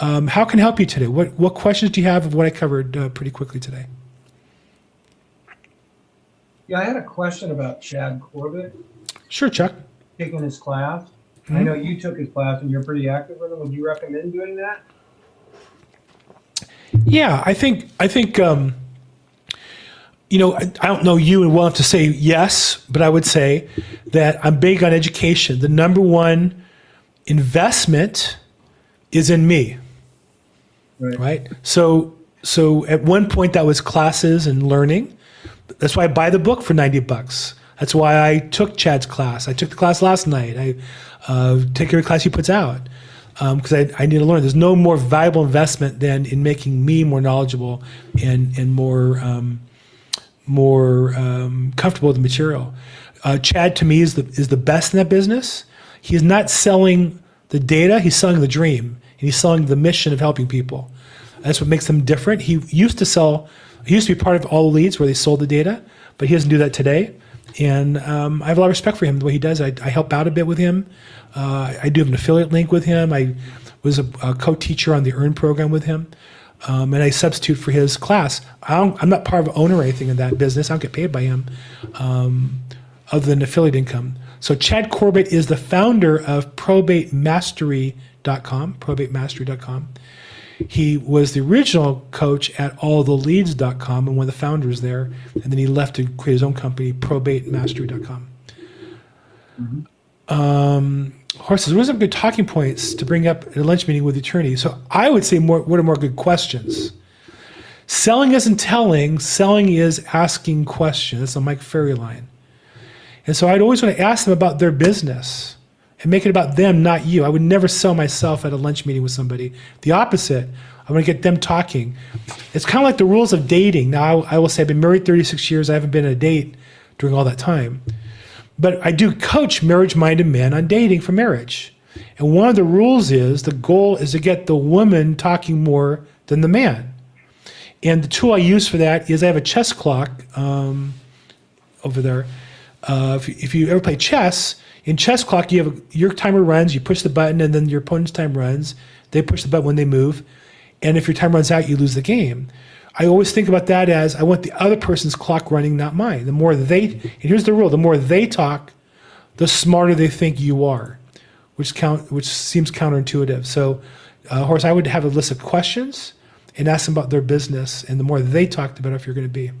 S1: Um, how can I help you today? What what questions do you have of what I covered uh, pretty quickly today?
S3: Yeah, I had a question about Chad Corbett
S1: Sure, Chuck.
S3: taking his class. I
S1: Mhm.
S3: know you took his class and you're pretty active with him. Would you recommend doing that?
S1: Yeah, I think I think um, you know, I, I don't know you and well enough to say yes, but I would say that I'm big on education. The number one investment is in me,
S3: Right.
S1: right? So, so at one point that was classes and learning. That's why I buy the book for 90 bucks. That's why I took Chad's class. I took the class last night. I uh, take every class he puts out because I, I need to learn. There's no more valuable investment than in making me more knowledgeable and and more um, more um, comfortable with the material. Uh, Chad to me is the is the best in that business. He is not selling the data; he's selling the dream, and he's selling the mission of helping people. That's what makes him different. He used to sell. He used to be part of all the leads where they sold the data, but he doesn't do that today. And um, I have a lot of respect for him the way he does. I, I help out a bit with him. Uh, I do have an affiliate link with him. I was a, a co-teacher on the Earn program with him, um, and I substitute for his class. I I'm not part of owner or anything in that business. I don't get paid by him, um, other than affiliate income. So Chad Corbett is the founder of ProbateMastery.com. ProbateMastery.com. He was the original coach at AllTheLeads.com and one of the founders there, and then he left to create his own company, ProbateMastery.com. Um, Horace. What are some good talking points to bring up at a lunch meeting with the attorney? So I would say more. What are more good questions? Selling isn't telling. Selling is asking questions. That's a Mike Ferry line. And so I'd always want to ask them about their business and make it about them, not you. I would never sell myself at a lunch meeting with somebody. The opposite. I want to get them talking. It's kind of like the rules of dating. Now, I, will say I've been married 36 years. I haven't been on a date during all that time. But I do coach marriage minded men on dating for marriage. And one of the rules is the goal is to get the woman talking more than the man. And the tool I use for that is I have a chess clock um, over there. Uh, if, you- if you ever play chess, in chess clock, you have a, your timer runs, you push the button, and then your opponent's time runs. They push the button when they move. And if your time runs out, you lose the game. I always think about that as I want the other person's clock running, not mine. The more they, and here's the rule: the more they talk, the smarter they think you are, which count, which seems counterintuitive. So, uh, Horace, I would have a list of questions and ask them about their business, and the more they talk, the better if you're going to be.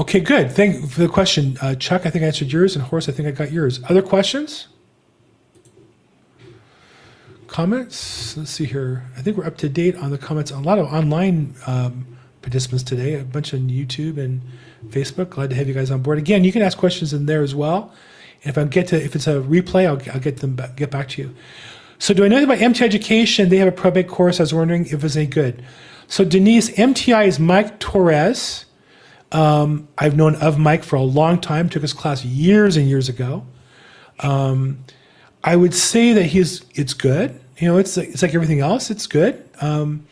S1: Okay, good. Thank you for the question, uh, Chuck. I think I answered yours, and Horace, I think I got yours. Other questions? Comments? Let's see here. I think we're up to date on the comments. A lot of online um, participants today, a bunch on YouTube and Facebook. Glad to have you guys on board. Again, you can ask questions in there as well. And if I get to, if it's a replay, I'll, I'll get them back, get back to you. So, do I know anything about MTI Education? They have a probate course. I was wondering if it was any good. So, Denise, MTI is Mike Torres. Um, I've known of Mike for a long time. Took his class years and years ago. Um, I would say that he's it's good. You know, it's like, it's like everything else. It's good. Um,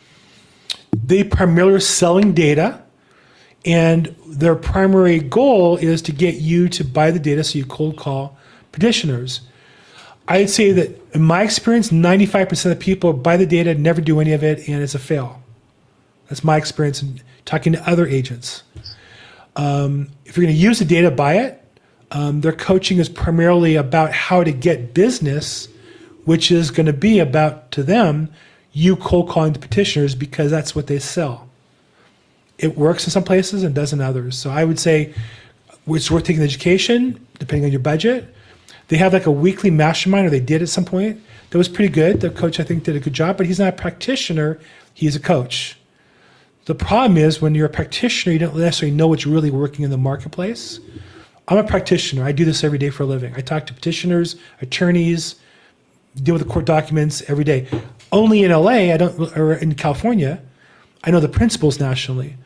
S1: they primarily are selling data, and their primary goal is to get you to buy the data so you cold call petitioners. I'd say that in my experience, 95% of people buy the data, never do any of it, and it's a fail. That's my experience in talking to other agents. Um, if you're going to use the data, buy it. Um, their coaching is primarily about how to get business, which is going to be about to them you cold calling the petitioners because that's what they sell. It works in some places and doesn't others. So I would say it's worth taking the education, depending on your budget. They have like a weekly mastermind, or they did at some point. That was pretty good. The coach, I think, did a good job, but he's not a practitioner. He's a coach. The problem is when you're a practitioner, you don't necessarily know what's really working in the marketplace. I'm a practitioner. I do this every day for a living. I talk to petitioners, attorneys, deal with the court documents every day. Only in LA, I don't, or in California, I know the principles nationally.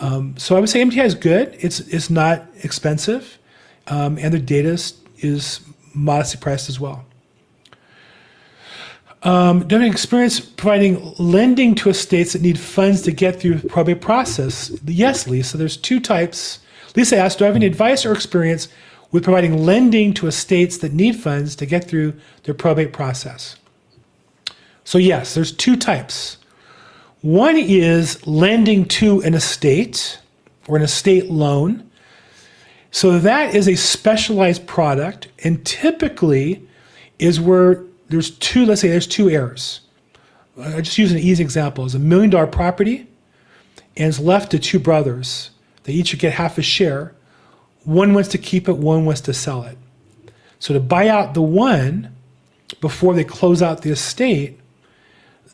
S1: Um, so I would say MTI is good. It's it's not expensive, um, and their data is, is modestly priced as well. Um, do you have experience providing lending to estates that need funds to get through the probate process? Yes, Lisa. There's two types. Lisa asked, do I have any advice or experience with providing lending to estates that need funds to get through their probate process? So yes, there's two types. One is lending to an estate or an estate loan. So that is a specialized product and typically is where there's two, let's say there's two errors. I just use an easy example. It's a million dollar property and it's left to two brothers. They each get half a share. One wants to keep it, one wants to sell it. So to buy out the one before they close out the estate,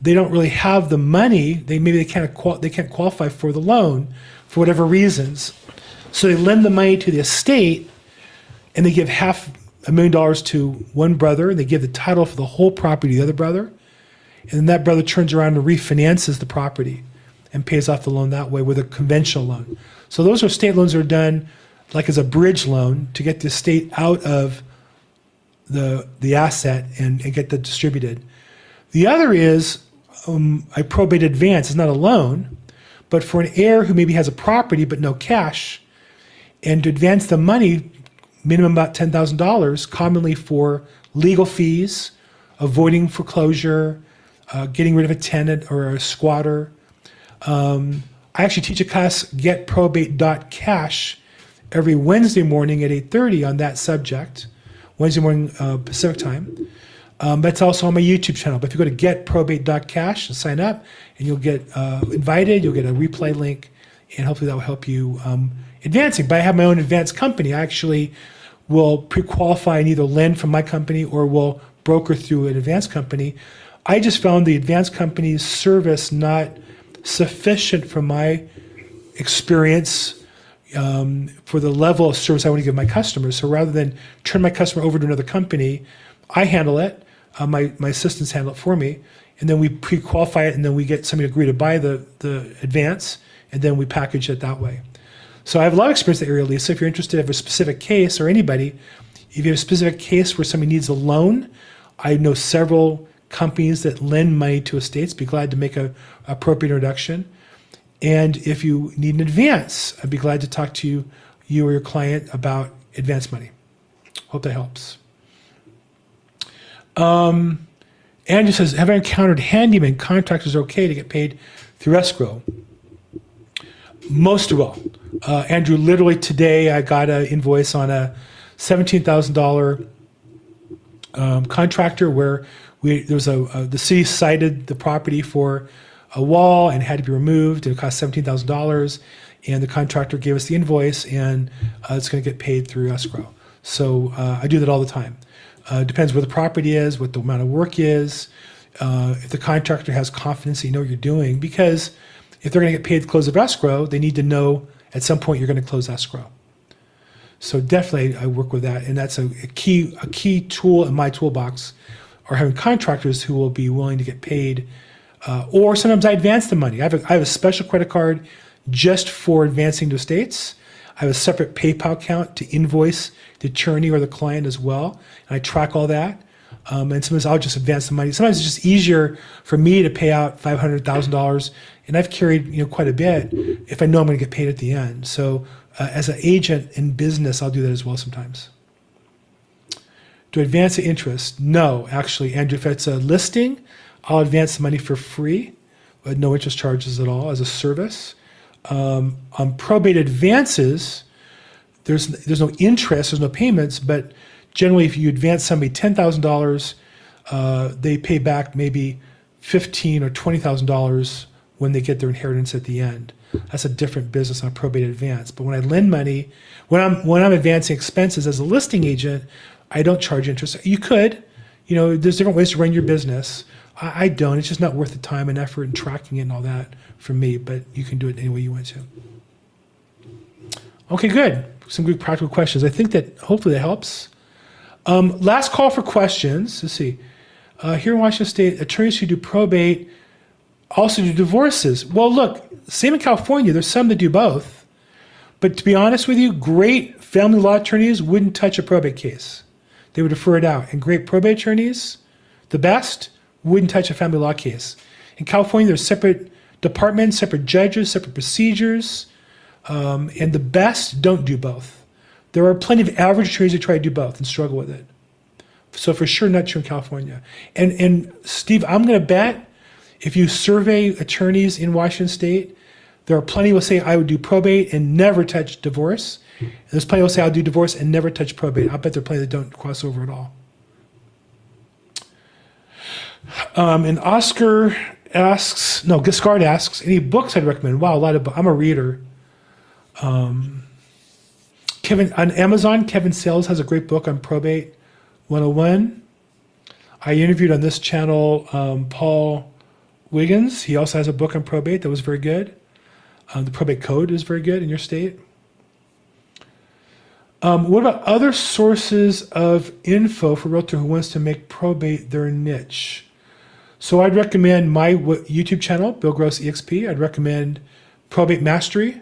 S1: they don't really have the money. They maybe they can't they can't qualify for the loan for whatever reasons. So they lend the money to the estate, and they give half a million dollars to one brother, and they give the title for the whole property to the other brother, and then that brother turns around and refinances the property and pays off the loan that way with a conventional loan. So those are state loans that are done like as a bridge loan to get the estate out of the the asset and, and get that distributed. The other is um, a probate advance. It's not a loan, but for an heir who maybe has a property but no cash, and to advance the money, minimum about ten thousand dollars, commonly for legal fees, avoiding foreclosure, uh, getting rid of a tenant or a squatter. Um, I actually teach a class, getprobate.cash, every Wednesday morning at 8.30 on that subject, Wednesday morning uh, Pacific time. Um, that's also on my YouTube channel. But if you go to getprobate.cash and sign up, and you'll get uh, invited, you'll get a replay link, and hopefully that will help you um, advancing. But I have my own advanced company. I actually will pre-qualify and either lend from my company or will broker through an advanced company. I just found the advanced company's service not sufficient for my experience um, for the level of service I want to give my customers. So rather than turn my customer over to another company, I handle it. Uh, my my assistants handle it for me, and then we pre-qualify it, and then we get somebody to agree to buy the the advance, and then we package it that way. So I have a lot of experience the area, Lisa. So if you're interested in a specific case or anybody, if you have a specific case where somebody needs a loan, I know several companies that lend money to estates. Be glad to make a appropriate introduction. And if you need an advance, I'd be glad to talk to you, you or your client about advance money. Hope that helps. Um, Andrew says, have I encountered handyman contractors okay to get paid through escrow? Most of all. Uh, Andrew, literally today I got an invoice on a $17,000 um, contractor where we there was a, a the city cited the property for a wall and had to be removed. And it cost seventeen thousand dollars and the contractor gave us the invoice and uh, it's going to get paid through escrow. So uh, i do that all the time. Uh, depends where the property is what the amount of work is uh, if the contractor has confidence that you know what you're doing because if they're going to get paid the close of escrow they need to know at some point you're going to close escrow so definitely I work with that and that's a, a key a key tool in my toolbox are having contractors who will be willing to get paid, uh, or sometimes I advance the money. I have, a, I have a special credit card just for advancing to states. I have a separate PayPal account to invoice the attorney or the client as well, and I track all that. Um, and sometimes I'll just advance the money. Sometimes it's just easier for me to pay out five hundred thousand dollars, and I've carried you know quite a bit if I know I'm going to get paid at the end. So uh, as an agent in business, I'll do that as well sometimes. To advance the interest? No, actually, Andrew, if it's a listing, I'll advance the money for free, with no interest charges at all as a service. Um, on probate advances, there's there's no interest, there's no payments, but generally, if you advance somebody ten thousand uh, dollars, they pay back maybe fifteen or twenty thousand dollars when they get their inheritance at the end. That's a different business on probate advance. But when I lend money, when I'm when I'm advancing expenses as a listing agent, I don't charge interest. You could, you know, there's different ways to run your business. I, I don't. It's just not worth the time and effort and tracking it and all that for me. But you can do it any way you want to. Okay, good. Some good practical questions. I think that hopefully that helps. Um, last call for questions. Let's see. Uh, here in Washington State, attorneys who do probate also do divorces. Well, look, same in California. There's some that do both. But to be honest with you, great family law attorneys wouldn't touch a probate case. They would defer it out. And great probate attorneys, the best, wouldn't touch a family law case. In California, there's separate departments, separate judges, separate procedures, um, and the best don't do both. There are plenty of average attorneys that try to do both and struggle with it. So for sure, not true in California. And and Steve, I'm going to bet if you survey attorneys in Washington State, there are plenty who will say I would do probate and never touch divorce. And there's plenty who say I'll do divorce and never touch probate. I bet there are plenty that don't cross over at all. Um, and Oscar asks, no, Giscard asks, any books I'd recommend? Wow, a lot of, I'm a reader. Um, Kevin, on Amazon, Kevin Sales has a great book on probate 101. I interviewed on this channel um, Paul Wiggins. He also has a book on probate that was very good. Um, the probate code is very good in your state. Um, what about other sources of info for a realtor who wants to make probate their niche? So I'd recommend my YouTube channel, Bill Gross EXP. I'd recommend Probate Mastery.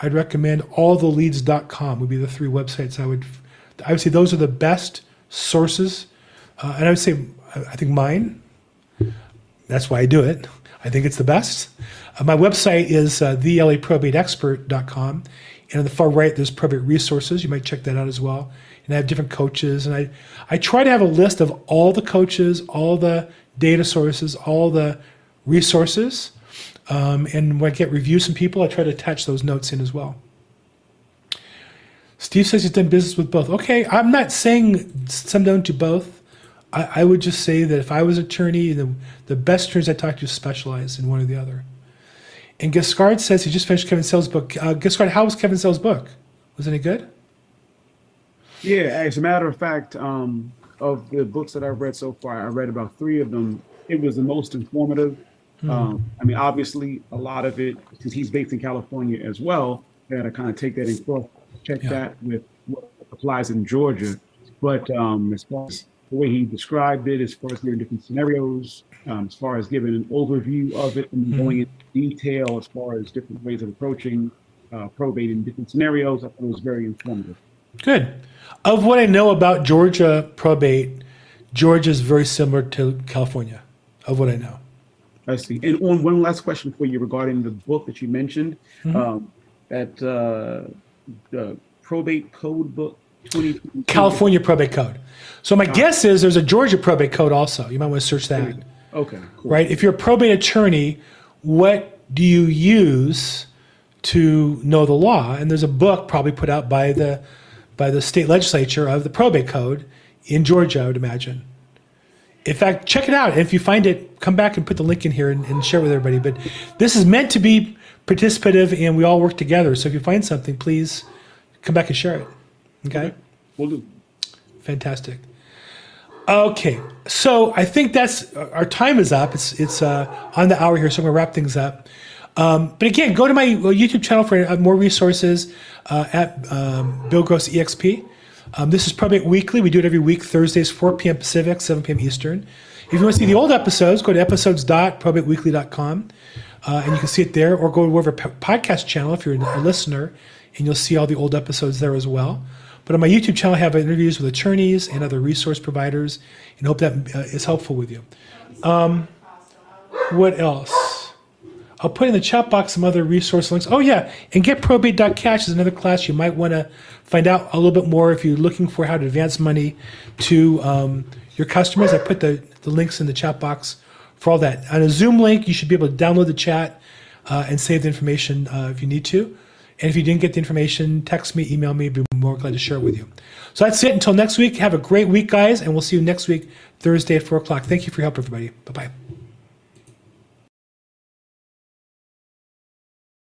S1: I'd recommend alltheleads.com would be the three websites I would I would say those are the best sources. Uh, and I would say I think mine. That's why I do it. I think it's the best. Uh, my website is uh, thelaprobateexpert.com. And on the far right, there's probate resources. You might check that out as well. And I have different coaches. And I, I try to have a list of all the coaches, all the data sources, all the resources. Um, and when I get reviews from people, I try to attach those notes in as well. Steve says he's done business with both. Okay, I'm not saying some don't do both. I, I would just say that if I was an attorney, the, the best attorneys I talk to specialize in one or the other. And Giscard says he just finished Kevin Sales' book. Uh, Giscard, how was Kevin Sales' book? Was it any good?
S4: Yeah, as a matter of fact, um, of the books that I've read so far, I read about three of them. It was the most informative. Um, I mean, obviously, a lot of it, because he's based in California as well, I had to kind of take that and cross check
S1: Yeah.
S4: that with what applies in Georgia. But um, as far as the way he described it, as far as giving different scenarios, um, as far as giving an overview of it and going into detail as far as different ways of approaching uh, probate in different scenarios, I thought it was very informative.
S1: Good. Of what I know about Georgia probate, Georgia is very similar to California, of what I know.
S4: I see. And on one last question for you regarding the book that you mentioned, um, that uh, the probate code book,
S1: California probate code. So my ah. guess is there's a Georgia probate code also. You might want to search that.
S4: Okay, cool.
S1: right? If you're a probate attorney, what do you use to know the law? And there's a book probably put out by the by the state legislature of the probate code in Georgia, I would imagine. In fact, check it out. And if you find it, come back and put the link in here and, and share with everybody. But this is meant to be participative and we all work together. So if you find something, please come back and share it. Okay?
S4: We'll do.
S1: Fantastic. Okay, so I think that's our time is up. It's it's uh, on the hour here, so I'm gonna wrap things up. Um, but again, go to my uh, YouTube channel for uh, more resources uh, at um, Bill Gross EXP. Um, this is Probate Weekly. We do it every week, Thursdays, 4 p.m. Pacific, 7 p.m. Eastern. If you want to see the old episodes, go to episodes.probateweekly.com uh, and you can see it there, or go to whatever podcast channel if you're a listener, and you'll see all the old episodes there as well. But on my YouTube channel, I have interviews with attorneys and other resource providers, and hope that uh, is helpful with you. Um, what else? I'll put in the chat box some other resource links. Oh yeah, and getprobate.cash is another class you might want to find out a little bit more if you're looking for how to advance money to um, your customers. I put the, the links in the chat box for all that. On a Zoom link, you should be able to download the chat uh, and save the information uh, if you need to. And if you didn't get the information, text me, email me. Be more glad to share it with you. So that's it. Until next week, have a great week, guys, and we'll see you next week, Thursday at 4 o'clock. Thank you for your help, everybody. Bye bye.